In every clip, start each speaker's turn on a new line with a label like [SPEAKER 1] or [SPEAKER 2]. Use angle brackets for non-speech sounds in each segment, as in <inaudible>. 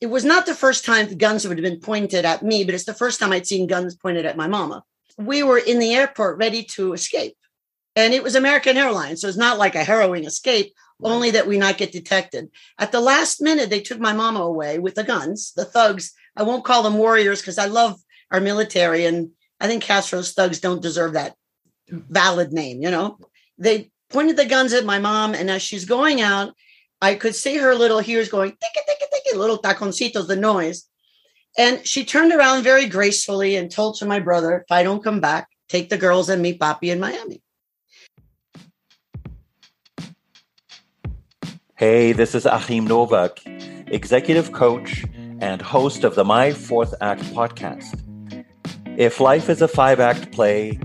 [SPEAKER 1] it was not the first time the guns would have been pointed at me, but it's the first time I'd seen guns pointed at my mama. We were in the airport ready to escape. And it was American Airlines. So it's not like a harrowing escape, only that we not get detected. At the last minute, they took my mama away with the guns, the thugs. I won't call them warriors because I love our military. And I think Castro's thugs don't deserve that valid name, you know? They pointed the guns at my mom. And as she's going out, I could see her little ears going, ticka, ticka, little taconcitos, the noise. And she turned around very gracefully and told to my brother, if I don't come back, take the girls and meet Papi in Miami.
[SPEAKER 2] Hey, this is Achim Novak, executive coach and host of the My Fourth Act podcast. If life is a five act play,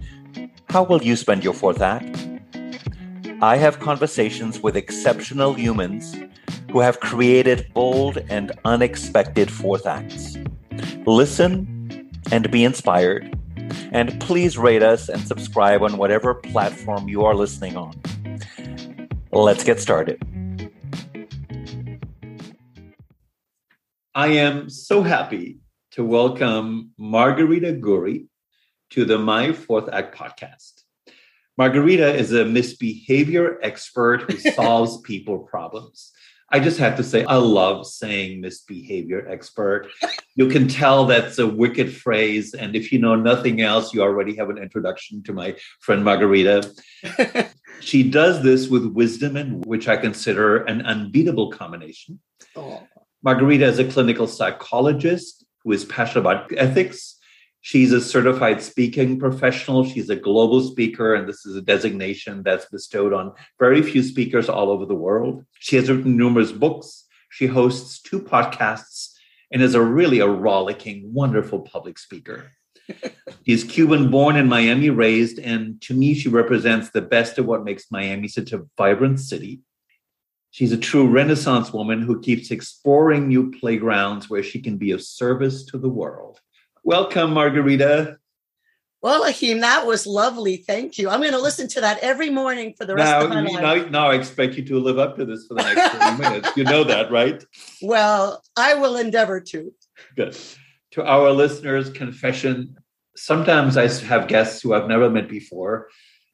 [SPEAKER 2] how will you spend your fourth act? I have conversations with exceptional humans who have created bold and unexpected fourth acts. Listen and be inspired. And please rate us and subscribe on whatever platform you are listening on. Let's get started. I am so happy to welcome Margarita Gurri to the My Fourth Act podcast. Margarita is a misbehavior expert who <laughs> solves people problems. I just have to say, I love saying misbehavior expert. You can tell that's a wicked phrase. And if you know nothing else, you already have an introduction to my friend Margarita. <laughs> she does this with wisdom and which I consider an unbeatable combination. Oh. Margarita is a clinical psychologist who is passionate about ethics She's a certified speaking professional. She's a global speaker, and this is a designation that's bestowed on very few speakers all over the world. She has written numerous books. She hosts two podcasts and is a really a rollicking, wonderful public speaker. <laughs> She's Cuban born and Miami raised, and to me, she represents the best of what makes Miami such a vibrant city. She's a true Renaissance woman who keeps exploring new playgrounds where she can be of service to the world. Welcome, Margarita.
[SPEAKER 1] Well, Achim, that was lovely. Thank you. I'm going to listen to that every morning for the rest
[SPEAKER 2] now,
[SPEAKER 1] of my life.
[SPEAKER 2] Now, now I expect you to live up to this for the next 30 <laughs> minutes. You know that, right?
[SPEAKER 1] Well, I will endeavor to.
[SPEAKER 2] Good. To our listeners, confession. Sometimes I have guests who I've never met before,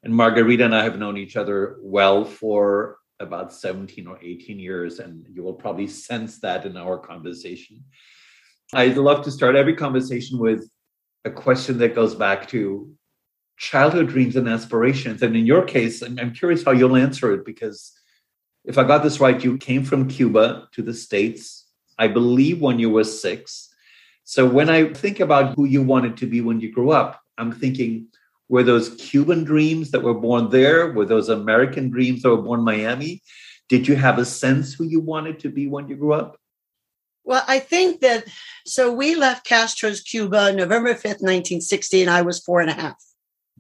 [SPEAKER 2] and Margarita and I have known each other well for about 17 or 18 years, and you will probably sense that in our conversation. I'd love to start every conversation with a question that goes back to childhood dreams and aspirations. And in your case, I'm, curious how you'll answer it because if I got this right, you came from Cuba to the States, I believe, when you were six. So when I think about who you wanted to be when you grew up, I'm thinking, were those Cuban dreams that were born there? Were those American dreams that were born in Miami? Did you have a sense who you wanted to be when you grew up?
[SPEAKER 1] Well, I think that so we left Castro's Cuba November 5th, 1960, and I was four and a half.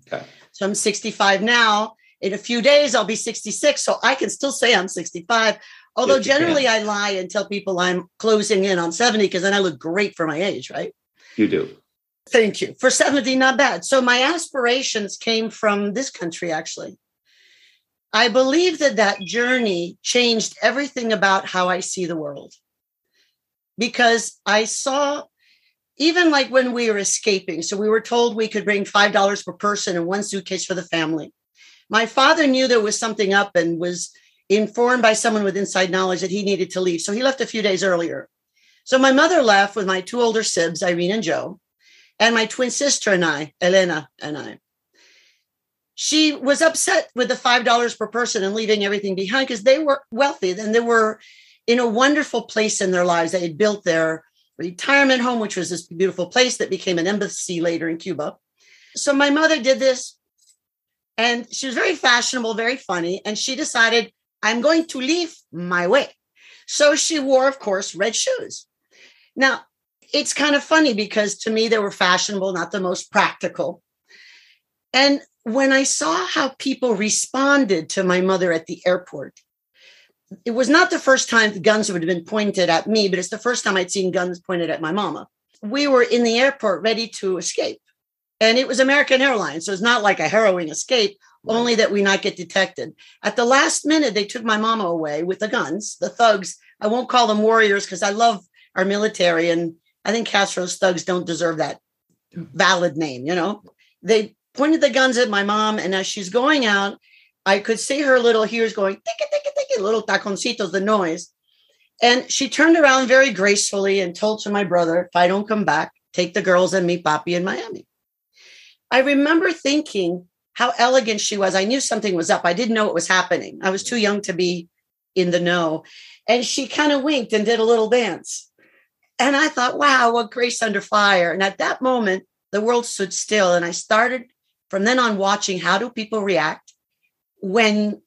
[SPEAKER 1] Okay. So I'm 65 now. In a few days, I'll be 66. So I can still say I'm 65. Although yes, generally I lie and tell people I'm closing in on 70 because then I look great for my age, right?
[SPEAKER 2] You do.
[SPEAKER 1] Thank you. For 70, not bad. So my aspirations came from this country, actually. I believe that that journey changed everything about how I see the world because I saw even like when we were escaping. So we were told we could bring $5 per person and one suitcase for the family. My father knew there was something up and was informed by someone with inside knowledge that he needed to leave. So he left a few days earlier. So my mother left with my two older sibs, Irene and Joe, and my twin sister and I, Elena and I. She was upset with the $5 per person and leaving everything behind because they were wealthy and they were in a wonderful place in their lives. They had built their retirement home, which was this beautiful place that became an embassy later in Cuba. So my mother did this, and she was very fashionable, very funny, and she decided, I'm going to leave my way. So she wore, of course, red shoes. Now, it's kind of funny because to me, they were fashionable, not the most practical. And when I saw how people responded to my mother at the airport, it was not the first time the guns would have been pointed at me, but it's the first time I'd seen guns pointed at my mama. We were in the airport ready to escape. And it was American Airlines. So it's not like a harrowing escape, only that we not get detected. At the last minute, they took my mama away with the guns, the thugs. I won't call them warriors because I love our military. And I think Castro's thugs don't deserve that valid name, you know? They pointed the guns at my mom, and as she's going out, I could see her little ears going, tick tick little taconcitos, the noise. And she turned around very gracefully and told to my brother, if I don't come back, take the girls and meet Papi in Miami. I remember thinking how elegant she was. I knew something was up. I didn't know what was happening. I was too young to be in the know. And she kind of winked and did a little dance. And I thought, wow, what grace under fire. And at that moment, the world stood still. And I started from then on watching how do people react when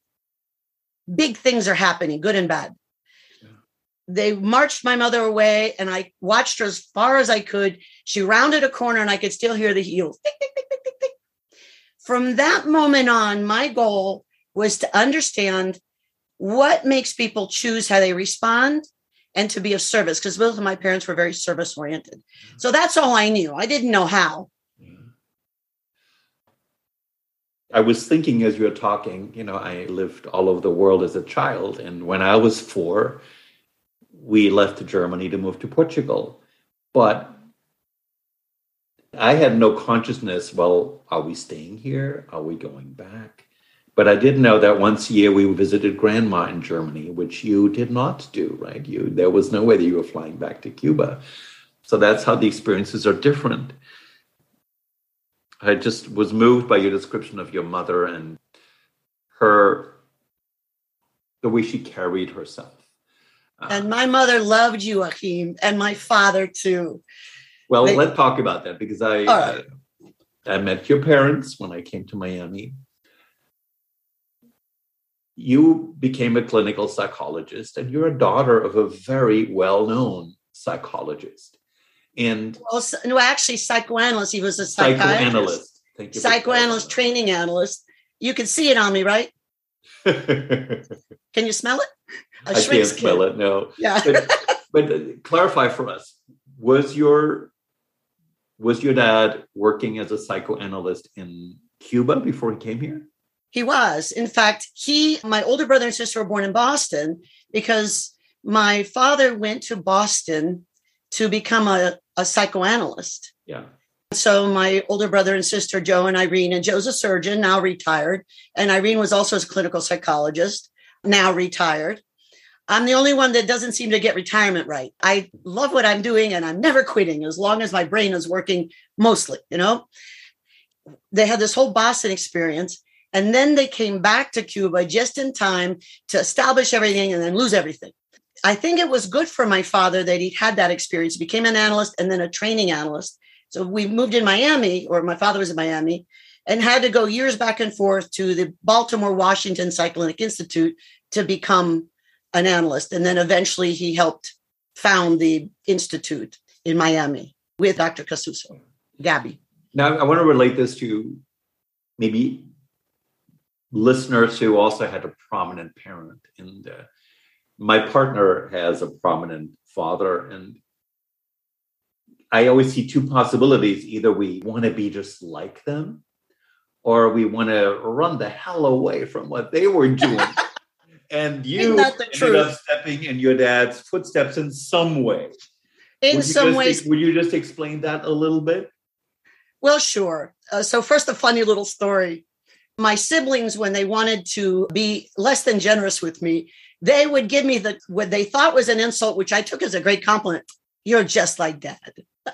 [SPEAKER 1] big things are happening, good and bad. They marched my mother away, and I watched her as far as I could. She rounded a corner, and I could still hear the heels. Tick, tick, tick. From that moment on, my goal was to understand what makes people choose how they respond and to be of service because both of my parents were very service oriented. Mm-hmm. So that's all I knew. I didn't know how.
[SPEAKER 2] I was thinking as you were talking, you know, I lived all over the world as a child. And when I was four, we left Germany to move to Portugal. But I had no consciousness, well, are we staying here? Are we going back? But I did know that once a year we visited grandma in Germany, which you did not do, right? You there was no way that you were flying back to Cuba. So that's how the experiences are different. I just was moved by your description of your mother and her, the way she carried herself.
[SPEAKER 1] Uh, and my mother loved you, Achim, and my father too.
[SPEAKER 2] Well, they, let's talk about that because I, right. I met your parents when I came to Miami. You became a clinical psychologist, and you're a daughter of a very well-known psychologist. And
[SPEAKER 1] well, no, actually, psychoanalyst. He was a psychoanalyst. Thank you. Psychoanalyst, training analyst. You can see it on me, right? <laughs> can you smell it?
[SPEAKER 2] I can't smell it. No.
[SPEAKER 1] Yeah.
[SPEAKER 2] but, but uh, clarify for us: was your was your dad working as a psychoanalyst in Cuba before he came here?
[SPEAKER 1] He was. In fact, he, my older brother and sister were born in Boston because my father went to Boston to become a, a psychoanalyst.
[SPEAKER 2] Yeah.
[SPEAKER 1] So my older brother and sister, Joe and Irene, and Joe's a surgeon, now retired. And Irene was also a clinical psychologist, now retired. I'm the only one that doesn't seem to get retirement right. I love what I'm doing and I'm never quitting as long as my brain is working mostly, you know. They had this whole Boston experience and then they came back to Cuba just in time to establish everything and then lose everything. I think it was good for my father that he had that experience. He became an analyst and then a training analyst. So we moved in Miami, or my father was in Miami, and had to go years back and forth to the Baltimore Washington Psychogenic Institute to become an analyst. And then eventually he helped found the institute in Miami with Dr. Casuso, Gabby.
[SPEAKER 2] Now, I want to relate this to maybe listeners who also had a prominent parent. in uh, my partner has a prominent father, and I always see two possibilities. Either we want to be just like them, or we want to run the hell away from what they were doing. <laughs> and you ended truth? up stepping in your dad's footsteps in some way.
[SPEAKER 1] In some ways.
[SPEAKER 2] would you just explain that a little bit?
[SPEAKER 1] Well, sure. Uh, so, first, a funny little story. My siblings, when they wanted to be less than generous with me, they would give me the what they thought was an insult, which I took as a great compliment. You're just like dad.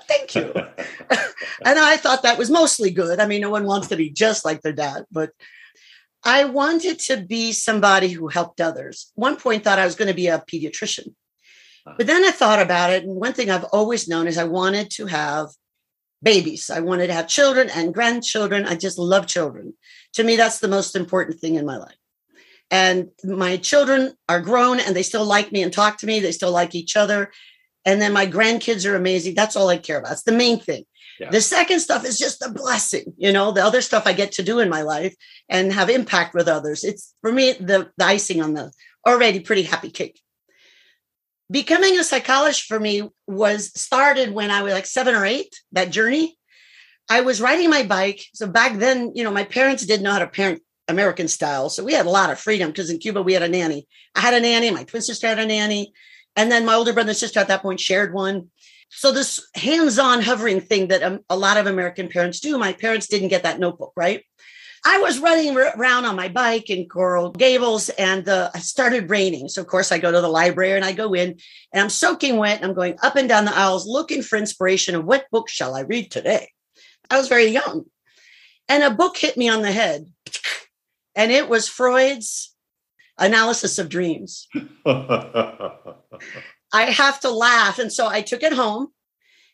[SPEAKER 1] Thank you. <laughs> and I thought that was mostly good. I mean, no one wants to be just like their dad, but I wanted to be somebody who helped others. One point thought I was going to be a pediatrician. But then I thought about it. And one thing I've always known is I wanted to have babies. I wanted to have children and grandchildren. I just love children. To me, that's the most important thing in my life. And my children are grown and they still like me and talk to me. They still like each other. And then my grandkids are amazing. That's all I care about. It's the main thing. Yeah. The second stuff is just a blessing, you know, the other stuff I get to do in my life and have impact with others. It's for me the, the icing on the already pretty happy cake. Becoming a psychologist for me was started when I was like seven or eight, that journey. I was riding my bike. So back then, you know, my parents didn't know how to parent American style. So we had a lot of freedom because in Cuba we had a nanny. I had a nanny, my twin sister had a nanny. And then my older brother and sister at that point shared one. So this hands-on hovering thing that um, a lot of American parents do, my parents didn't get that notebook, right? I was running around on my bike in Coral Gables and uh, it started raining. So, of course, I go to the library and I go in and I'm soaking wet and I'm going up and down the aisles looking for inspiration of what book shall I read today? I was very young. And a book hit me on the head and it was Freud's analysis of dreams. <laughs> I have to laugh. And so I took it home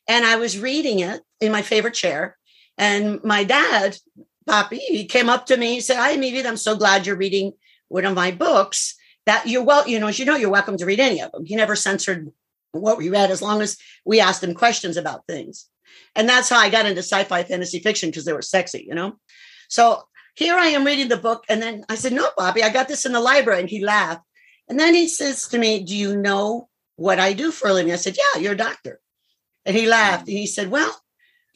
[SPEAKER 1] and I was reading it in my favorite chair. And my dad Poppy, he came up to me and said, Hi, Mimi, I'm so glad you're reading one of my books. That you're well, you know, as you know, you're welcome to read any of them. He never censored what we read as long as we asked him questions about things. And that's how I got into sci-fi fantasy fiction because they were sexy, you know? So here I am reading the book. And then I said, No, Bobby, I got this in the library. And he laughed. And then he says to me, Do you know what I do for a living? I said, Yeah, you're a doctor. And he laughed. And he said, Well,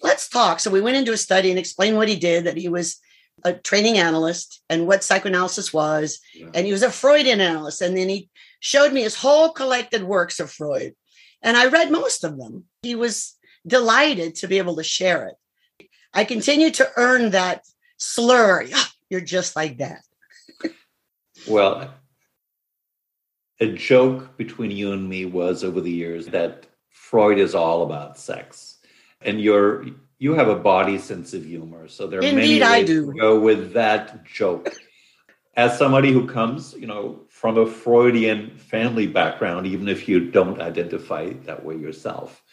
[SPEAKER 1] let's talk. So we went into a study and explained what he did, that he was a training analyst and what psychoanalysis was. Yeah. And he was a Freudian analyst. And then he showed me his whole collected works of Freud. And I read most of them. He was delighted to be able to share it. I continued to earn that slur. <gasps> You're just like that.
[SPEAKER 2] well, a joke between you and me was over the years that Freud is all about sex and you're you have a body sense of humor. So there are Indeed, many I do. to go with that joke. As somebody who comes, you know, from a Freudian family background, even if you don't identify that way yourself,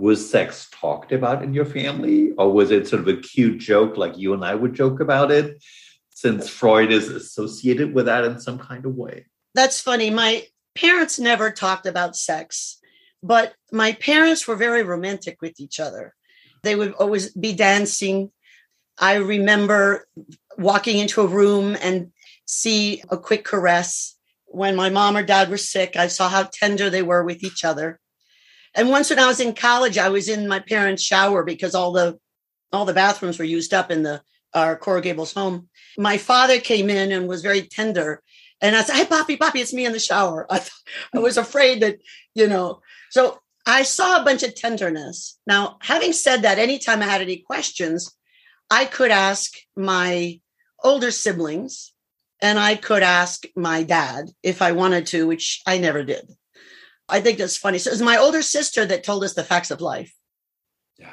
[SPEAKER 2] was sex talked about in your family, or was it sort of a cute joke like you and I would joke about it? Since Freud is associated with that in some kind of way.
[SPEAKER 1] That's funny. My parents never talked about sex but my parents were very romantic with each other. They would always be dancing. I remember walking into a room and see a quick caress. When my mom or dad were sick, I saw how tender they were with each other. And once when I was in college, I was in my parents' shower because all the all the bathrooms were used up in the uh, our Coral Gables home. My father came in and was very tender. And I said, Hey, Poppy, Poppy, it's me in the shower. <laughs> I, th- I was afraid that, you know, so I saw a bunch of tenderness. Now, having said that, anytime I had any questions, I could ask my older siblings and I could ask my dad if I wanted to, which I never did. I think that's funny. So it was my older sister that told us the facts of life.
[SPEAKER 2] Yeah.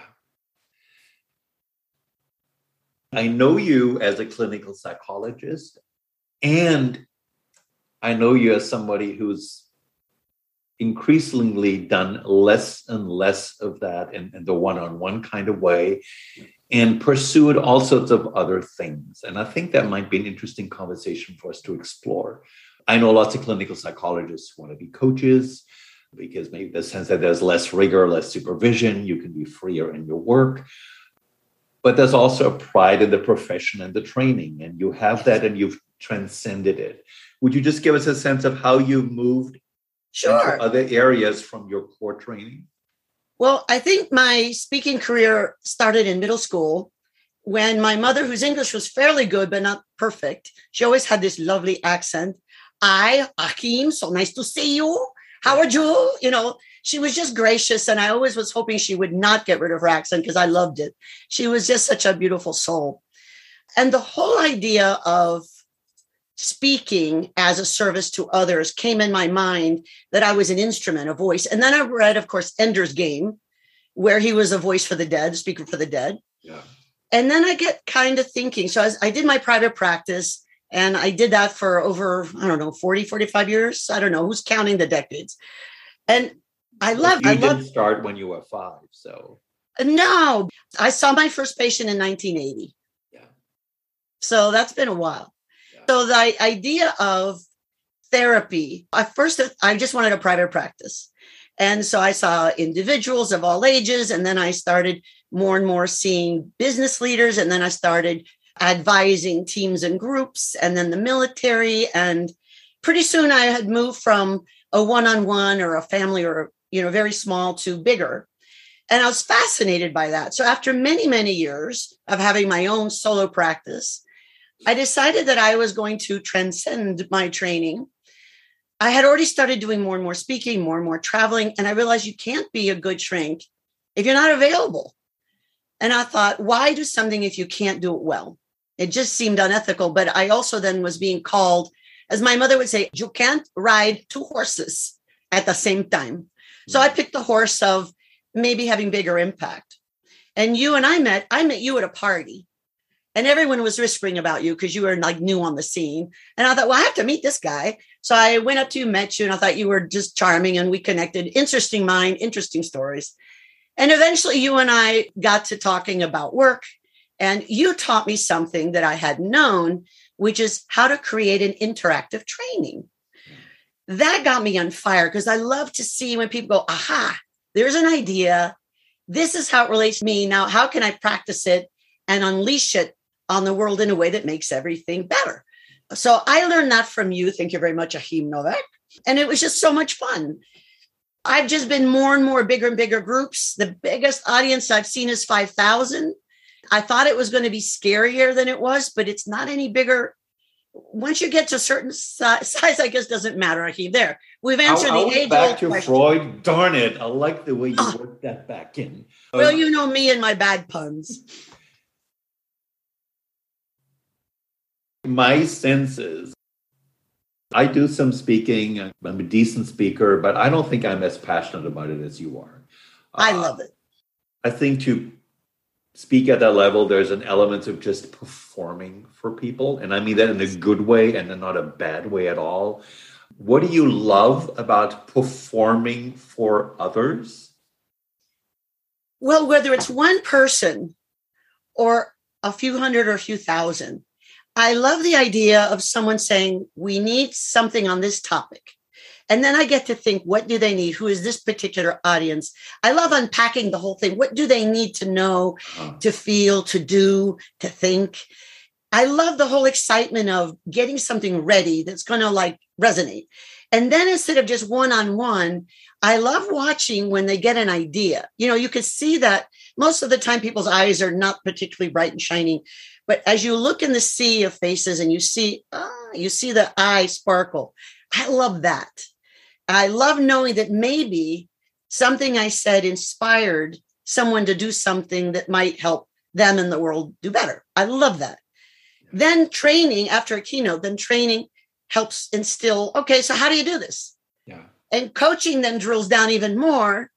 [SPEAKER 2] I know you as a clinical psychologist, and I know you as somebody who's increasingly done less and less of that in, in the one-on-one kind of way and pursued all sorts of other things and i think that might be an interesting conversation for us to explore i know lots of clinical psychologists who want to be coaches because maybe the sense that there's less rigor less supervision you can be freer in your work but there's also a pride in the profession and the training and you have that and you've transcended it would you just give us a sense of how you've moved
[SPEAKER 1] Sure.
[SPEAKER 2] Other areas from your core training?
[SPEAKER 1] Well, I think my speaking career started in middle school when my mother, whose English was fairly good but not perfect, she always had this lovely accent. I, Achim, so nice to see you. How are you? You know, she was just gracious. And I always was hoping she would not get rid of her accent because I loved it. She was just such a beautiful soul. And the whole idea of speaking as a service to others came in my mind that I was an instrument, a voice. And then I read, of course, Ender's Game, where he was a voice for the dead, speaker for the dead. Yeah. And then I get kind of thinking. So I, was, I did my private practice and I did that for over, I don't know, 40, 45 years. I don't know who's counting the decades. And I love
[SPEAKER 2] You
[SPEAKER 1] I
[SPEAKER 2] didn't start when you were five. So
[SPEAKER 1] no, I saw my first patient in 1980. Yeah. So that's been a while. So the idea of therapy, at first I just wanted a private practice. And so I saw individuals of all ages. And then I started more and more seeing business leaders. And then I started advising teams and groups and then the military. And pretty soon I had moved from a one on one or a family or, you know, very small to bigger. And I was fascinated by that. So after many, many years of having my own solo practice, I decided that I was going to transcend my training I had already started doing more and more speaking, more and more traveling. And I realized you can't be a good shrink if you're not available. And I thought, why do something if you can't do it well? It just seemed unethical. But I also then was being called, as my mother would say, you can't ride two horses at the same time. So I mm. picked the horse of maybe having bigger impact. And you and I met, I met you at a party and everyone was whispering about you because you were like new on the scene. And I thought, well, I have to meet this guy. So I went up to you, met you, and I thought you were just charming and we connected. Interesting mind, interesting stories. And eventually you and I got to talking about work. And you taught me something that I had known, which is how to create an interactive training. Mm. That got me on fire because I love to see when people go, aha, there's an idea. This is how it relates to me. Now, how can I practice it and unleash it on the world in a way that makes everything better? So I learned that from you. Thank you very much, Achim Novak. And it was just so much fun. I've just been more and more bigger and bigger groups. The biggest audience I've seen is 5,000. I thought it was going to be scarier than it was, but it's not any bigger. Once you get to a certain size, <laughs> size I guess doesn't matter. I keep there. We've answered
[SPEAKER 2] I'll, I'll
[SPEAKER 1] age
[SPEAKER 2] back to
[SPEAKER 1] question.
[SPEAKER 2] Freud. Darn it! I like the way you
[SPEAKER 1] Oh.
[SPEAKER 2] worked that back in.
[SPEAKER 1] Well,
[SPEAKER 2] Um,
[SPEAKER 1] you know me and my bad puns.
[SPEAKER 2] my senses. I do some speaking. I'm a decent speaker, but I don't think I'm as passionate about it as you are.
[SPEAKER 1] I
[SPEAKER 2] Uh,
[SPEAKER 1] love it.
[SPEAKER 2] I think to speak at that level, there's an element of just performing for people. And I mean that in a good way and not a bad way at all. What do you love about performing for others?
[SPEAKER 1] Well, whether it's one person or a few hundred or a few thousand, I love the idea of someone saying, We need something on this topic. And then I get to think, what do they need? Who is this particular audience? I love unpacking the whole thing. What do they need to know,
[SPEAKER 2] Uh,
[SPEAKER 1] to feel, to do, to think? I love the whole excitement of getting something ready that's going to like resonate. And then instead of just one on one, I love watching when they get an idea. You know, you can see that most of the time people's eyes are not particularly bright and shining. But as you look in the sea of faces and you see, ah, you see the eye sparkle. I love that. I love knowing that maybe something I said inspired someone to do something that might help them in the world do better. I love that. Then training after a keynote, then training helps instill, okay, so how do you do this?
[SPEAKER 2] yeah.
[SPEAKER 1] And coaching then drills down even more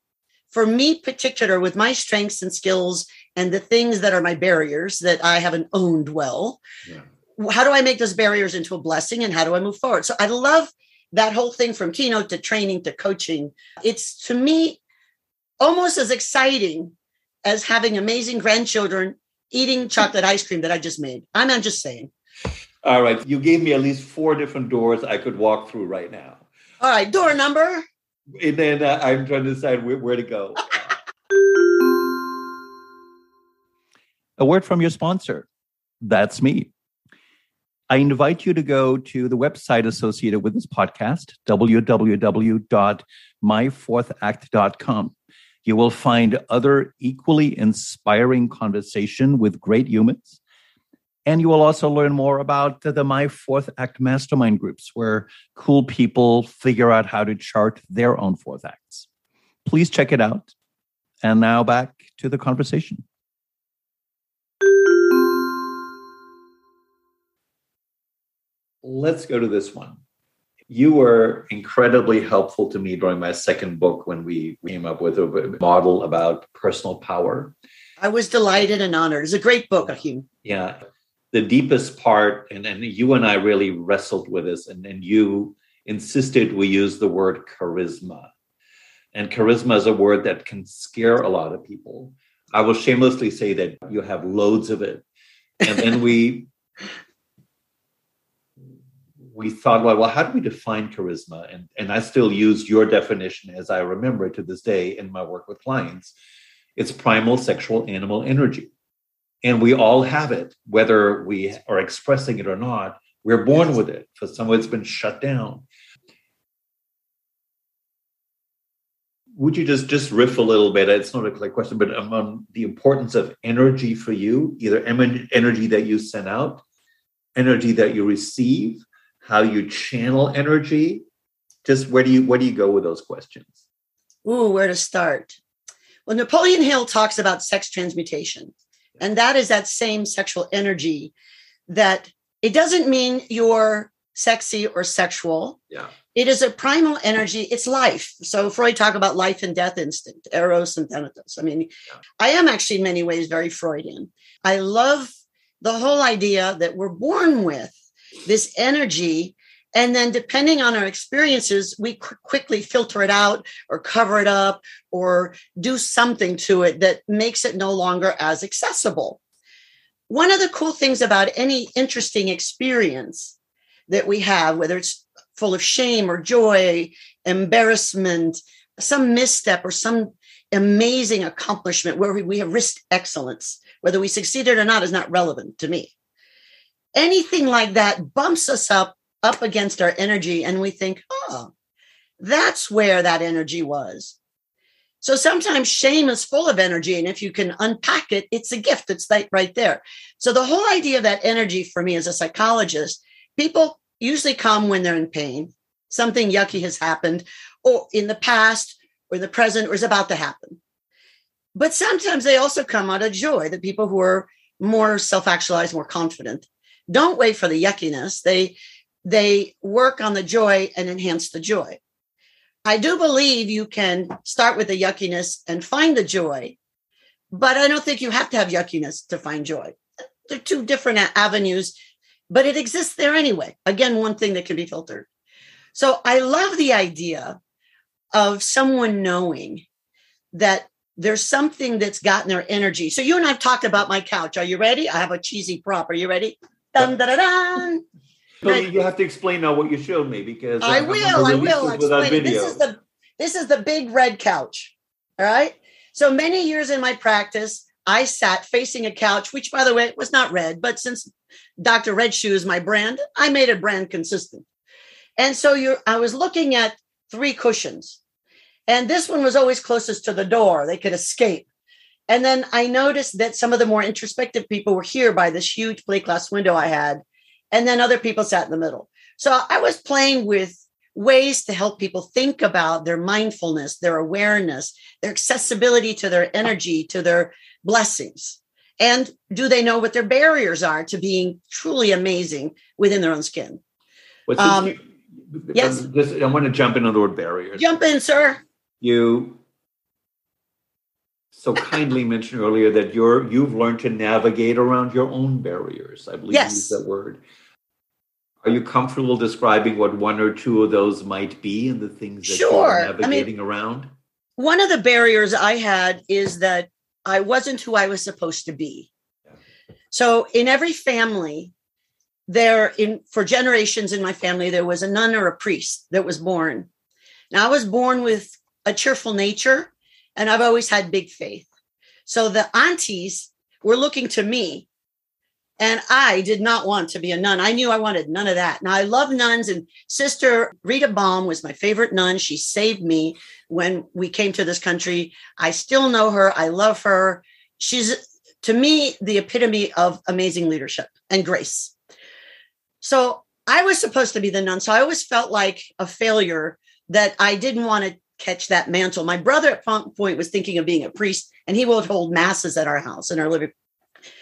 [SPEAKER 1] for me, particular with my strengths and skills and the things that are my barriers that I haven't owned well.
[SPEAKER 2] Yeah.
[SPEAKER 1] How do I make those barriers into a blessing and how do I move forward? So I love that whole thing from keynote to training to coaching. It's to me almost as exciting as having amazing grandchildren eating chocolate ice cream that I just made. I'm not just saying.
[SPEAKER 2] All right. You gave me at least four different doors I could walk through right now.
[SPEAKER 1] All right, door number.
[SPEAKER 2] And then uh, I'm trying to decide where, where to go. <laughs> A word from your sponsor. That's me. I invite you to go to the website associated with this podcast, www.myfourthact.com. You will find other equally inspiring conversation with great humans. And you will also learn more about the, My Fourth Act mastermind groups, where cool people figure out how to chart their own fourth acts. Please check it out. And now back to the conversation. Let's go to this one. You were incredibly helpful to me during my second book when we came up with a model about personal power.
[SPEAKER 1] I was delighted and honored. It's a great book, Achim.
[SPEAKER 2] Yeah. The deepest part, and, and you and I really wrestled with this, and, and you insisted we use the word charisma. And charisma is a word that can scare a lot of people. I will shamelessly say that you have loads of it. And then we <laughs> we thought, well, well, how do we define charisma? And, and I still use your definition as I remember it to this day in my work with clients. It's primal sexual animal energy. And we all have it, whether we are expressing it or not. We're born with it. For some, of it's been shut down. Would you just just riff a little bit? It's not a clear question, but um, on the importance of energy for you, either em- energy that you send out, energy that you receive, how you channel energy, just where do you where do you go with those questions?
[SPEAKER 1] Ooh, where to start? Well, Napoleon Hill talks about sex transmutation, and that is that same sexual energy that it doesn't mean you're sexy or sexual.
[SPEAKER 2] Yeah.
[SPEAKER 1] It is a primal energy. It's life. So Freud talk about life and death instinct, eros and thanatos. I mean, yeah. I am actually in many ways very Freudian. I love the whole idea that we're born with this energy. And then depending on our experiences we qu- quickly filter it out or cover it up or do something to it that makes it no longer as accessible. One of the cool things about any interesting experience that we have whether it's full of shame or joy embarrassment some misstep or some amazing accomplishment where we, we have risked excellence whether we succeeded or not is not relevant to me anything like that bumps us up up against our energy and we think oh that's where that energy was. So sometimes shame is full of energy and if you can unpack it it's a gift. It's right there. So the whole idea of that energy for me as a psychologist people usually come when they're in pain. Something yucky has happened or in the past or the present or is about to happen. But sometimes they also come out of joy the people who are more self-actualized more confident don't wait for the yuckiness. They they work on the joy and enhance the joy. I do believe you can start with the yuckiness and find the joy, but I don't think you have to have yuckiness to find joy. They're two different avenues, but it exists there anyway. Again, one thing that can be filtered. So I love the idea of someone knowing that there's something that's gotten their energy. So you and I've talked about my couch. Are you ready? I have a cheesy prop. Are you ready? Dun, dun, dun, dun.
[SPEAKER 2] So you have to explain now what you showed me because
[SPEAKER 1] I will. I will explain. This is the this is the big red couch. All right. So many years in my practice, I sat facing a couch, which by the way was not red, but since Dr. Red Shoe is my brand, I made a brand consistent. And so you I was looking at three cushions. And this one was always closest to the door. They could escape. And then I noticed that some of the more introspective people were here by this huge plate glass window I had. And then other people sat in the middle. So I was playing with ways to help people think about their mindfulness, their awareness, their accessibility to their energy, to their blessings. And do they know what their barriers are to being truly amazing within their own skin?
[SPEAKER 2] Um, you, yes. I want to jump in on the word barriers.
[SPEAKER 1] Jump in, sir.
[SPEAKER 2] You so kindly mentioned earlier that you're you've learned to navigate around your own barriers. I believe yes. you used that word. Are you comfortable describing what one or two of those might be and the things that sure. you're navigating I mean, around?
[SPEAKER 1] One of the barriers I had is that I wasn't who I was supposed to be. So in every family, there in for generations in my family, there was a nun or a priest that was born. Now I was born with a cheerful nature and I've always had big faith. So the aunties were looking to me, and I did not want to be a nun. I knew I wanted none of that. Now I love nuns, and Sister Rita Baum was my favorite nun. She saved me when we came to this country. I still know her. I love her. She's to me the epitome of amazing leadership and grace. So I was supposed to be the nun. So I always felt like a failure that I didn't want to catch that mantle. My brother at one point was thinking of being a priest, and he would hold masses at our house in our living.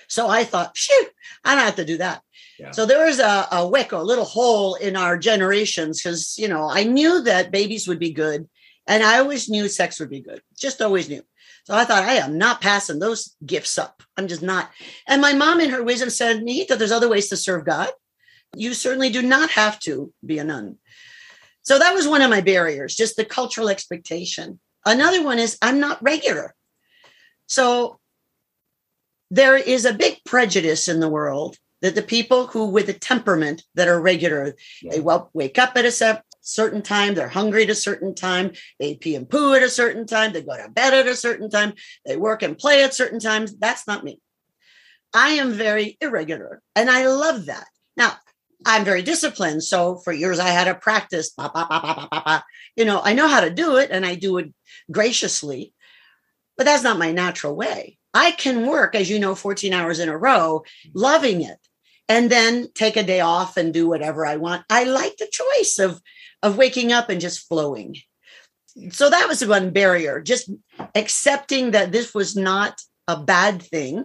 [SPEAKER 1] So I thought, shoot, I don't have to do that. Yeah. So there was a, a wick, a little hole in our generations, because you know I knew that babies would be good, and I always knew sex would be good. Just always knew. So I thought, I am not passing those gifts up. I'm just not. And my mom, in her wisdom, said, Nita, there's other ways to serve God. You certainly do not have to be a nun. So that was one of my barriers, just the cultural expectation. Another one is I'm not regular. So there is a big prejudice in the world that the people who with a temperament that are regular, yeah. they well, wake up at a certain time, they're hungry at a certain time, they pee and poo at a certain time, they go to bed at a certain time, they work and play at certain times. That's not me. I am very irregular and I love that. Now, I'm very disciplined. So for years I had to practice. Bah, bah, bah, you know, I know how to do it and I do it graciously, but that's not my natural way. I can work, as you know, 14 hours in a row, loving it, and then take a day off and do whatever I want. I like the choice of of waking up and just flowing. So that was one barrier, just accepting that this was not a bad thing.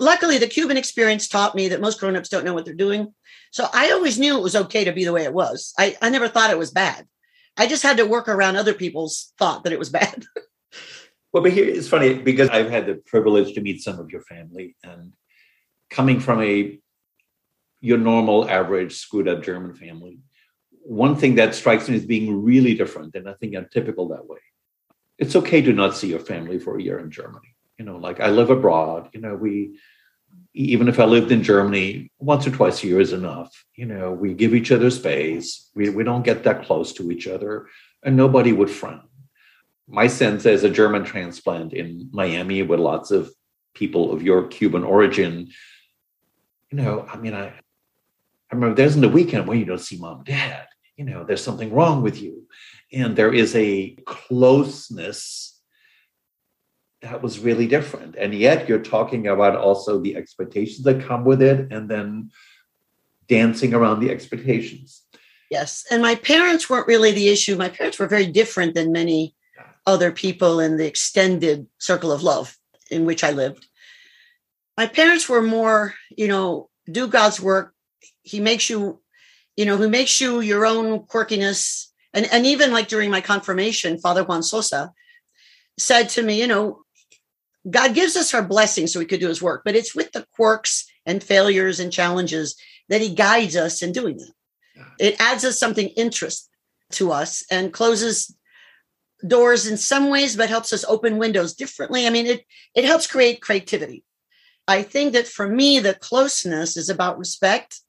[SPEAKER 1] Luckily, the Cuban experience taught me that most grown-ups don't know what they're doing. So I always knew it was okay to be the way it was. I, I never thought it was bad. I just had to work around other people's thought that it was <laughs> bad.
[SPEAKER 2] well, but here it's funny because I've had the privilege to meet some of your family and coming from a your normal average screwed up German family, one thing that strikes me as being really different, and I think I'm typical that way. It's okay to not see your family for a year in Germany. You know, like I live abroad, you know, we even if I lived in Germany, once or twice a year is enough. You know, we give each other space. We, we don't get that close to each other, and nobody would frown. My sense as a German transplant in Miami with lots of people of your Cuban origin, you know, I mean, I, I remember there's in the weekend where you don't see mom and dad, you know, there's something wrong with you. And there is a closeness that was really different. And yet you're talking about also the expectations that come with it and then dancing around the expectations.
[SPEAKER 1] Yes. And my parents weren't really the issue. My parents were very different than many other people in the extended circle of love in which I lived. My parents were more, you know, do God's work. He makes you, you know, who makes you your own quirkiness. And, and even like during my confirmation, Father Juan Sosa said to me, you know, God gives us our blessings so we could do his work, but it's with the quirks and failures and challenges that he guides us in doing that. It adds us something interest to us and closes doors in some ways, but helps us open windows differently. I mean, it it helps create creativity. I think that for me, the closeness is about respect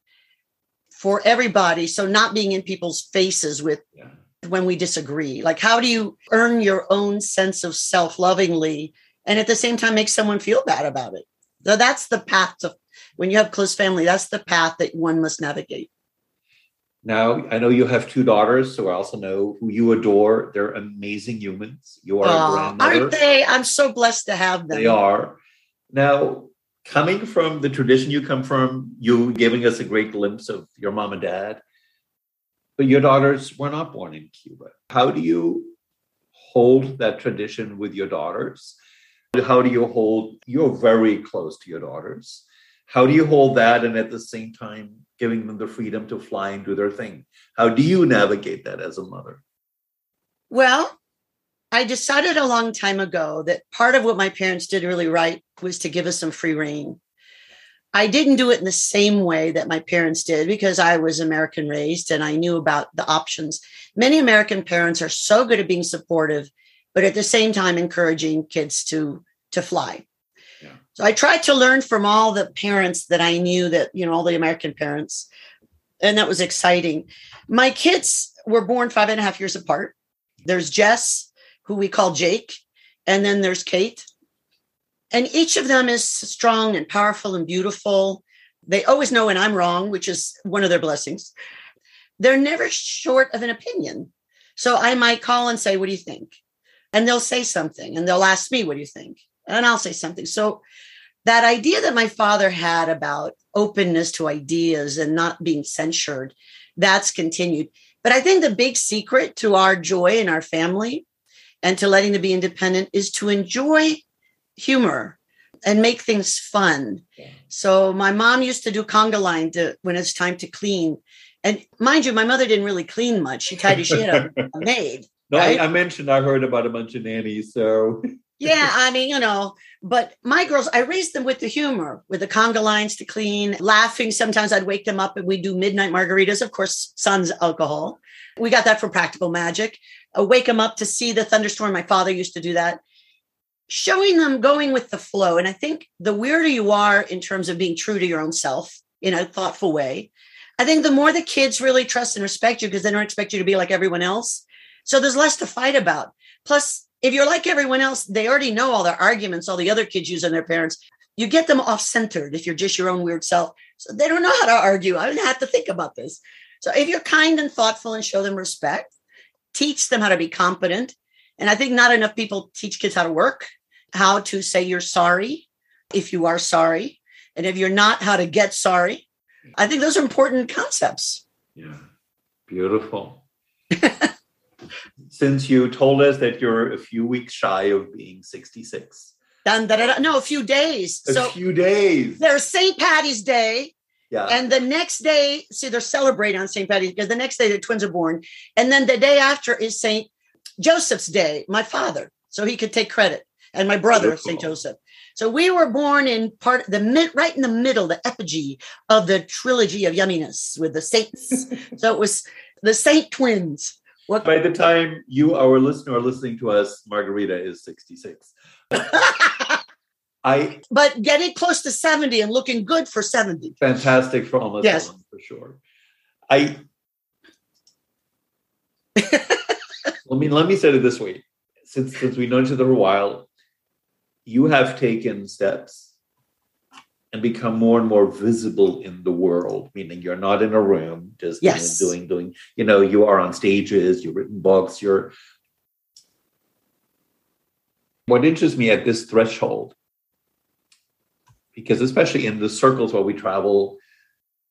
[SPEAKER 1] for everybody. So not being in people's faces with yeah. when we disagree. Like, how do you earn your own sense of self lovingly and at the same time make someone feel bad about it. So that's the path to when you have close family, that's the path that one must navigate.
[SPEAKER 2] Now, I know you have two daughters, so I also know who you adore. They're amazing humans. You are a grandmother.
[SPEAKER 1] Aren't they? I'm so blessed to have them.
[SPEAKER 2] They are. Now, coming from the tradition you come from, you giving us a great glimpse of your mom and dad, but your daughters were not born in Cuba. How do you hold that tradition with your daughters? How do you hold, you're very close to your daughters. How do you hold that and at the same time giving them the freedom to fly and do their thing? How do you navigate that as a mother?
[SPEAKER 1] Well, I decided a long time ago that part of what my parents did really right was to give us some free reign. I didn't do it in the same way that my parents did because I was American raised and I knew about the options. Many American parents are so good at being supportive but at the same time encouraging kids to to fly. Yeah. So I tried to learn from all the parents that I knew that, you know, all the American parents. And that was exciting. My kids were born five and a half years apart. There's Jess, who we call Jake, and then there's Kate. And each of them is strong and powerful and beautiful. They always know when I'm wrong, which is one of their blessings. They're never short of an opinion. So I might call and say, What do you think? And they'll say something and they'll ask me, What do you think? And I'll say something. So that idea that my father had about openness to ideas and not being censured, that's continued. But I think the big secret to our joy in our family and to letting them be independent is to enjoy humor and make things fun. Yeah. So my mom used to do conga line to, when it's time to clean. And mind you, my mother didn't really clean much. She tried to, she had <laughs> a, a maid.
[SPEAKER 2] No, right? I, I, mentioned I heard about a bunch of nannies. So
[SPEAKER 1] yeah, <laughs> I mean, you know, but my girls, I raised them with the humor, with the conga lines to clean, laughing. Sometimes I'd wake them up and we'd do midnight margaritas. Of course, son's alcohol. We got that from Practical Magic. I wake them up to see the thunderstorm. My father used to do that. Showing them going with the flow. And I think the weirder you are in terms of being true to your own self in a thoughtful way, I think the more the kids really trust and respect you because they don't expect you to be like everyone else so there's less to fight about. Plus, if you're like everyone else, they already know all their arguments all the other kids use on their parents. You get them off centered if you're just your own weird self. So they don't know how to argue. I don't have to think about this. So if you're kind and thoughtful and show them respect, teach them how to be competent. And I think not enough people teach kids how to work, how to say you're sorry if you are sorry. And if you're not, how to get sorry. I think those are important concepts.
[SPEAKER 2] Yeah. Beautiful. <laughs> Since you told us that you're a few weeks shy of being 66.
[SPEAKER 1] Dun, da, da, da. No, a few days.
[SPEAKER 2] So, a
[SPEAKER 1] so
[SPEAKER 2] few days.
[SPEAKER 1] there's St. Patty's Day.
[SPEAKER 2] Yeah.
[SPEAKER 1] And the next day, see, they're celebrating on St. Patty's because the next day the twins are born. And then the day after is St. Joseph's Day, my father. So he could take credit. And my brother. St. Joseph. So we were born in part the mid right in the middle, the epigee of the trilogy of yumminess with the saints. <laughs> so it was the Saint twins. What
[SPEAKER 2] By the time you, our listener, are listening to us, Margarita is 66. <laughs> I
[SPEAKER 1] but getting close to 70 and looking good for 70.
[SPEAKER 2] fantastic for almost
[SPEAKER 1] Yes.
[SPEAKER 2] for sure. I I <laughs> mean, let me say it this way: since since we've known each other for a while, you have taken steps and become more and more visible in the world. Meaning, you're not in a room just
[SPEAKER 1] Yes.
[SPEAKER 2] doing doing. You know, you are on stages. You've written books. You're. What interests me at this threshold, because especially in the circles where we travel,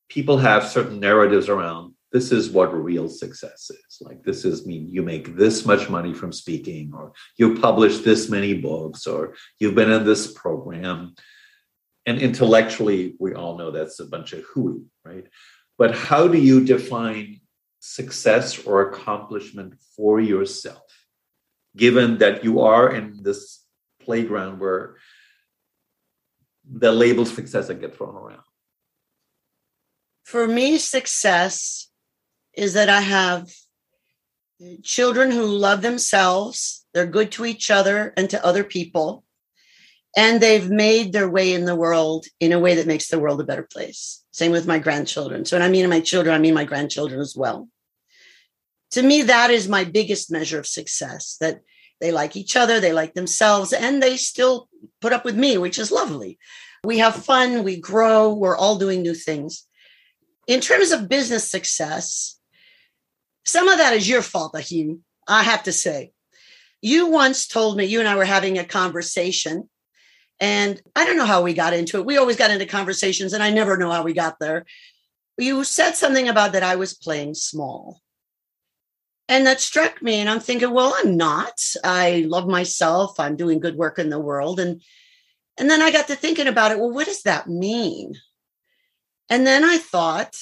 [SPEAKER 2] people have certain narratives around this is what real success is like this is mean you make this much money from speaking or you publish this many books or you've been in this program and intellectually we all know that's a bunch of hooey right? But how do you define success or accomplishment for yourself given that you are in this playground where the labels success that get thrown around?
[SPEAKER 1] For me, success is that I have children who love themselves, they're good to each other and to other people, and they've made their way in the world in a way that makes the world a better place. Same with my grandchildren. So when I mean my children, I mean my grandchildren as well. To me, that is my biggest measure of success that they like each other, they like themselves, and they still put up with me, which is lovely. We have fun, we grow, we're all doing new things. In terms of business success, some of that is your fault, Achim. I have to say. You once told me, you and I were having a conversation, and I don't know how we got into it. We always got into conversations, and I never know how we got there. You said something about that I was playing small. And that struck me, and I'm thinking, well, I'm not. I love myself. I'm doing good work in the world. And and then I got to thinking about it. Well, what does that mean? And then I thought,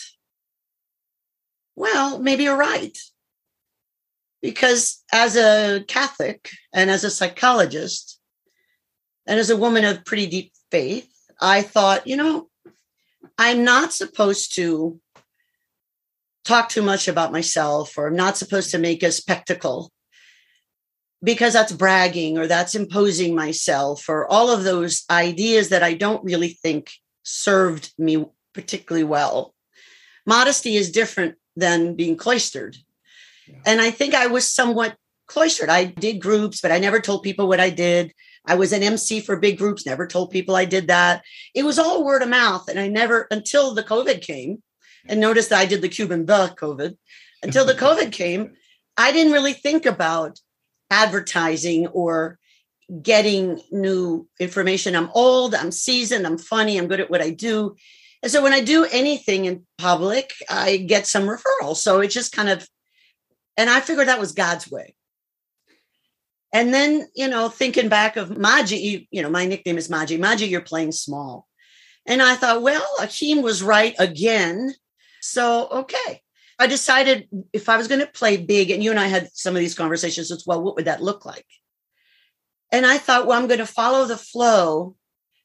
[SPEAKER 1] well, maybe you're right. Because as a Catholic and as a psychologist and as a woman of pretty deep faith, I thought, you know, I'm not supposed to talk too much about myself or I'm not supposed to make a spectacle because that's bragging or that's imposing myself or all of those ideas that I don't really think served me particularly well. Modesty is different than being cloistered.
[SPEAKER 2] Yeah.
[SPEAKER 1] And I think I was somewhat cloistered. I did groups, but I never told people what I did. I was an MC for big groups, never told people I did that. It was all word of mouth. And I never, until the COVID came and noticed that I did the Cuban the COVID, until the <laughs> COVID came, I didn't really think about advertising or getting new information. I'm old, I'm seasoned, I'm funny, I'm good at what I do. And so when I do anything in public, I get some referrals. So it just kind of, and I figured that was God's way. And then, you know, thinking back of Maji, you, you know, my nickname is Maji. Maji, you're playing small. And I thought, well, Achim was right again. So, okay. I decided if I was going to play big, and you and I had some of these conversations as well, what would that look like? And I thought, well, I'm going to follow the flow,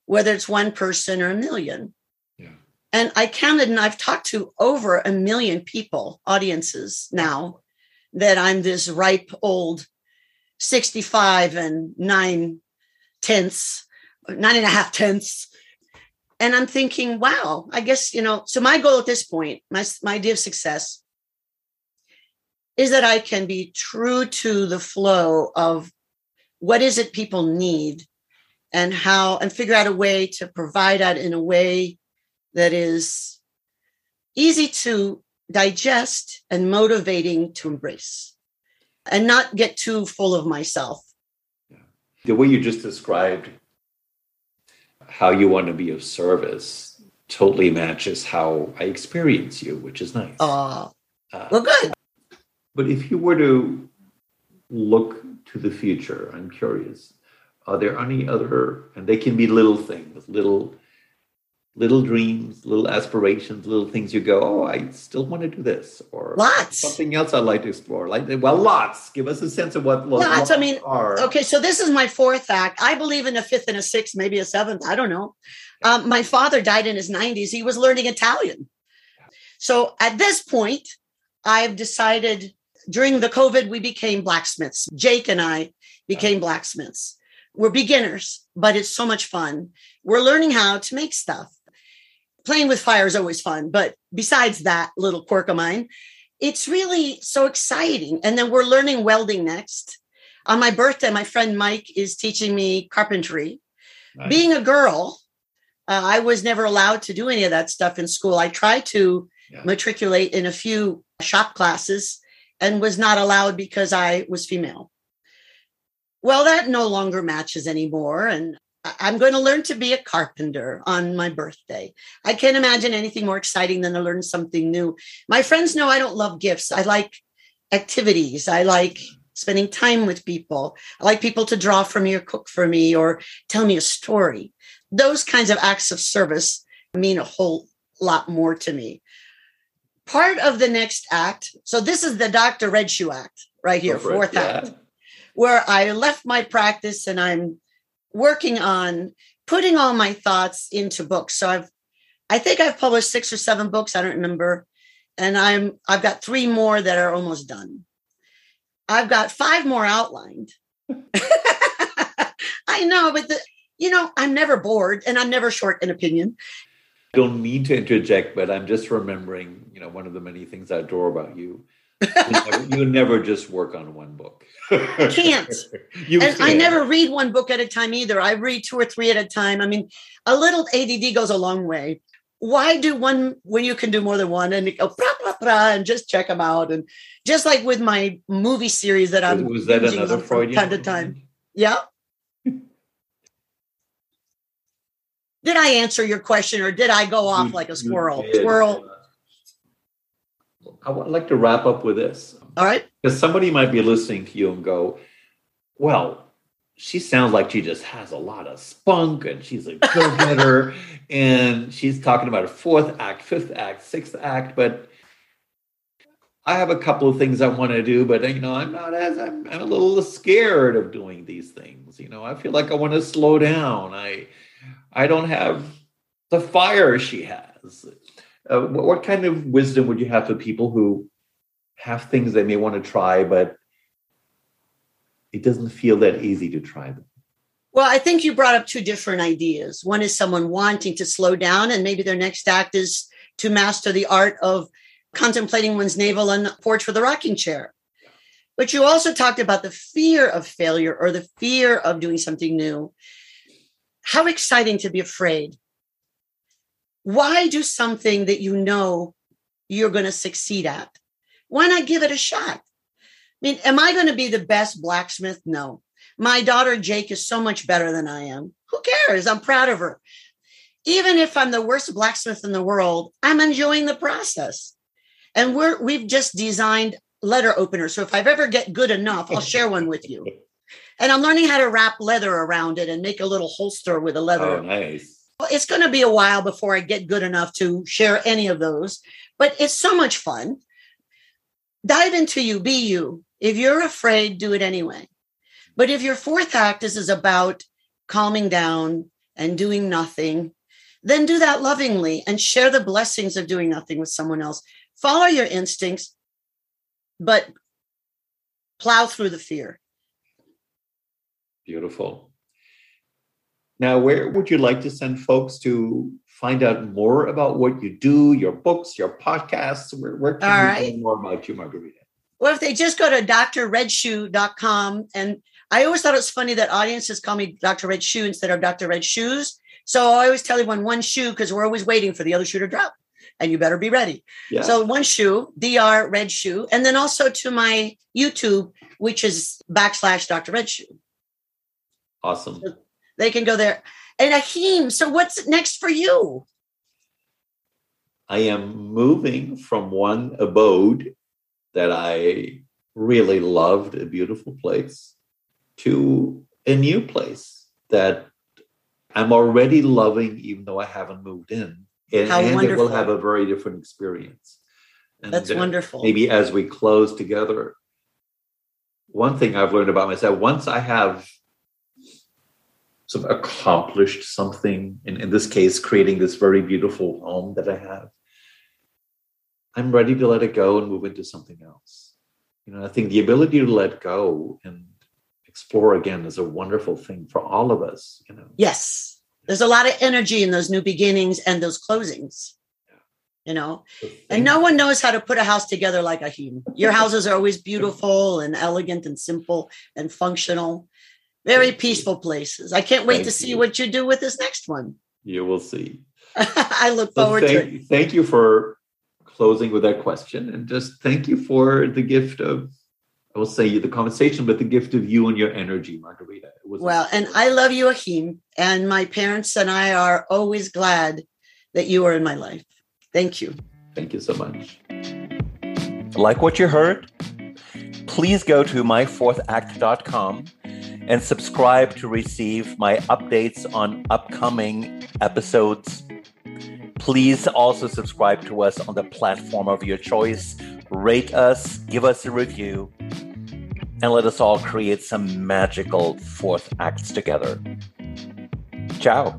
[SPEAKER 1] whether it's one person or a million.
[SPEAKER 2] Yeah.
[SPEAKER 1] And I counted, and I've talked to over a million people, audiences now, that I'm this ripe old 65 and nine tenths, nine and a half tenths. And I'm thinking, wow, I guess, you know, so my goal at this point, my, my idea of success is that I can be true to the flow of what is it people need and how, and figure out a way to provide that in a way that is easy to digest and motivating to embrace and not get too full of myself.
[SPEAKER 2] The way you just described how you want to be of service totally matches how I experience you, which is nice.
[SPEAKER 1] Uh,
[SPEAKER 2] Uh,
[SPEAKER 1] well, good.
[SPEAKER 2] But if you were to look to the future, I'm curious, are there any other, and they can be little things, little little dreams, little aspirations, little things you go, oh, I still want to do this, or
[SPEAKER 1] lots
[SPEAKER 2] something else I'd like to explore. Like, well, lots. Give us a sense of what
[SPEAKER 1] lots.
[SPEAKER 2] lots
[SPEAKER 1] I mean,
[SPEAKER 2] are.
[SPEAKER 1] okay, so this is my fourth act. I believe in a fifth and a sixth, maybe a seventh. I don't know. Um, my father died in his 90s. He was learning Italian. So at this point, I've decided during the COVID, we became blacksmiths. Jake and I became blacksmiths. We're beginners, but it's so much fun. We're learning how to make stuff playing with fire is always fun. But besides that little quirk of mine, it's really so exciting. And then we're learning welding next. On my birthday, my friend Mike is teaching me carpentry. Nice. Being a girl, uh, I was never allowed to do any of that stuff in school. I tried to yeah. matriculate in a few shop classes and was not allowed because I was female. Well, that no longer matches anymore. And I'm going to learn to be a carpenter on my birthday. I can't imagine anything more exciting than to learn something new. My friends know I don't love gifts. I like activities. I like spending time with people. I like people to draw for me or cook for me or tell me a story. Those kinds of acts of service mean a whole lot more to me. Part of the next act, so this is the Dr. Red Shoe Act right here, fourth yeah. act, where I left my practice and I'm working on putting all my thoughts into books. So I've I think I've published six or seven books, I don't remember. And I'm I've got three more that are almost done. I've got five more outlined. <laughs> I know, but the you know, I'm never bored and I'm never short in opinion.
[SPEAKER 2] I don't mean to interject, but I'm just remembering, you know, one of the many things I adore about you you, never, you never just work on one book. <laughs>
[SPEAKER 1] Can't. you and can. I never read one book at a time either. I read two or three at a time. I mean, a little ADD goes a long way. Why do one when you can do more than one and go blah, blah, blah, and just check them out? And just like with my movie series that I'm
[SPEAKER 2] was that another Freudian
[SPEAKER 1] time to time. Yeah. did I answer your question or did I go off you, like a squirrel? Squirrel
[SPEAKER 2] I would like to wrap up with this.
[SPEAKER 1] All right.
[SPEAKER 2] Because somebody might be listening to you and go, well, she sounds like she just has a lot of spunk and she's a go getter. <laughs> and she's talking about a fourth act, fifth act, sixth act. But I have a couple of things I want to do, but you know, I'm not as I'm, I'm a little scared of doing these things. You know, I feel like I want to slow down. I I don't have the fire she has. Uh, what, what kind of wisdom would you have for people who have things they may want to try, but it doesn't feel that easy to try them?
[SPEAKER 1] Well, I think you brought up two different ideas. One is someone wanting to slow down, and maybe their next act is to master the art of contemplating one's navel on the porch with a rocking chair. But you also talked about the fear of failure or the fear of doing something new. How exciting to be afraid why do something that you know you're going to succeed at? Why not give it a shot? I mean, am I going to be the best blacksmith? No. My daughter Jake is so much better than I am. Who cares? I'm proud of her. Even if I'm the worst blacksmith in the world, I'm enjoying the process. And we're we've just designed letter openers. So if I've ever get good enough, I'll share one with you. <laughs> And I'm learning how to wrap leather around it and make a little holster with a leather.
[SPEAKER 2] Oh, nice
[SPEAKER 1] it's going to be a while before I get good enough to share any of those, but it's so much fun. Dive into you, be you. If you're afraid, do it anyway. But if your fourth act is, is about calming down and doing nothing, then do that lovingly and share the blessings of doing nothing with someone else. Follow your instincts, but plow through the fear.
[SPEAKER 2] Beautiful. Now, where would you like to send folks to find out more about what you do, your books, your podcasts? Where, where can All right. learn more about you, Margarita?
[SPEAKER 1] Well, if they just go to drredshoe.com, and I always thought it was funny that audiences call me Dr. Red Shoe instead of Dr. Red Shoes. So I always tell everyone one shoe because we're always waiting for the other shoe to drop and you better be ready. Yeah. So one shoe, DR Red Shoe, and then also to my YouTube, which is backslash Dr. Red Shoe.
[SPEAKER 2] Awesome. So
[SPEAKER 1] they can go there. And Achim, so what's next for you?
[SPEAKER 2] I am moving from one abode that I really loved a beautiful place to a new place that I'm already loving, even though I haven't moved in. And,
[SPEAKER 1] How
[SPEAKER 2] and it will have a very different experience. And
[SPEAKER 1] That's
[SPEAKER 2] uh,
[SPEAKER 1] wonderful.
[SPEAKER 2] Maybe as we close together, one thing I've learned about myself, once I have sort of accomplished something, in, in this case, creating this very beautiful home that I have, I'm ready to let it go and move into something else. You know, I think the ability to let go and explore again is a wonderful thing for all of us, you know.
[SPEAKER 1] Yes. There's a lot of energy in those new beginnings and those closings. You know, and no one knows how to put a house together like a human. Your houses are always beautiful and elegant and simple and functional. Very
[SPEAKER 2] Thank you.
[SPEAKER 1] peaceful places. I can't wait
[SPEAKER 2] Thank
[SPEAKER 1] to see
[SPEAKER 2] you.
[SPEAKER 1] what you do with this next one.
[SPEAKER 2] you will see. <laughs>
[SPEAKER 1] I look
[SPEAKER 2] So
[SPEAKER 1] forward to it.
[SPEAKER 2] thank, thank you for closing with that question and just thank you for the gift of I will say the conversation, but the gift of you and your energy, Margarita. It was
[SPEAKER 1] Well, and I love you, Achim, and my parents and I are always glad that you are in my life. Thank you.
[SPEAKER 2] thank you so much.
[SPEAKER 3] Like what you heard? Please go to myfourthact.com and subscribe to receive my updates on upcoming episodes. Please also subscribe to us on the platform of your choice. Rate us, give us a review, and let us all create some magical fourth acts together. Ciao.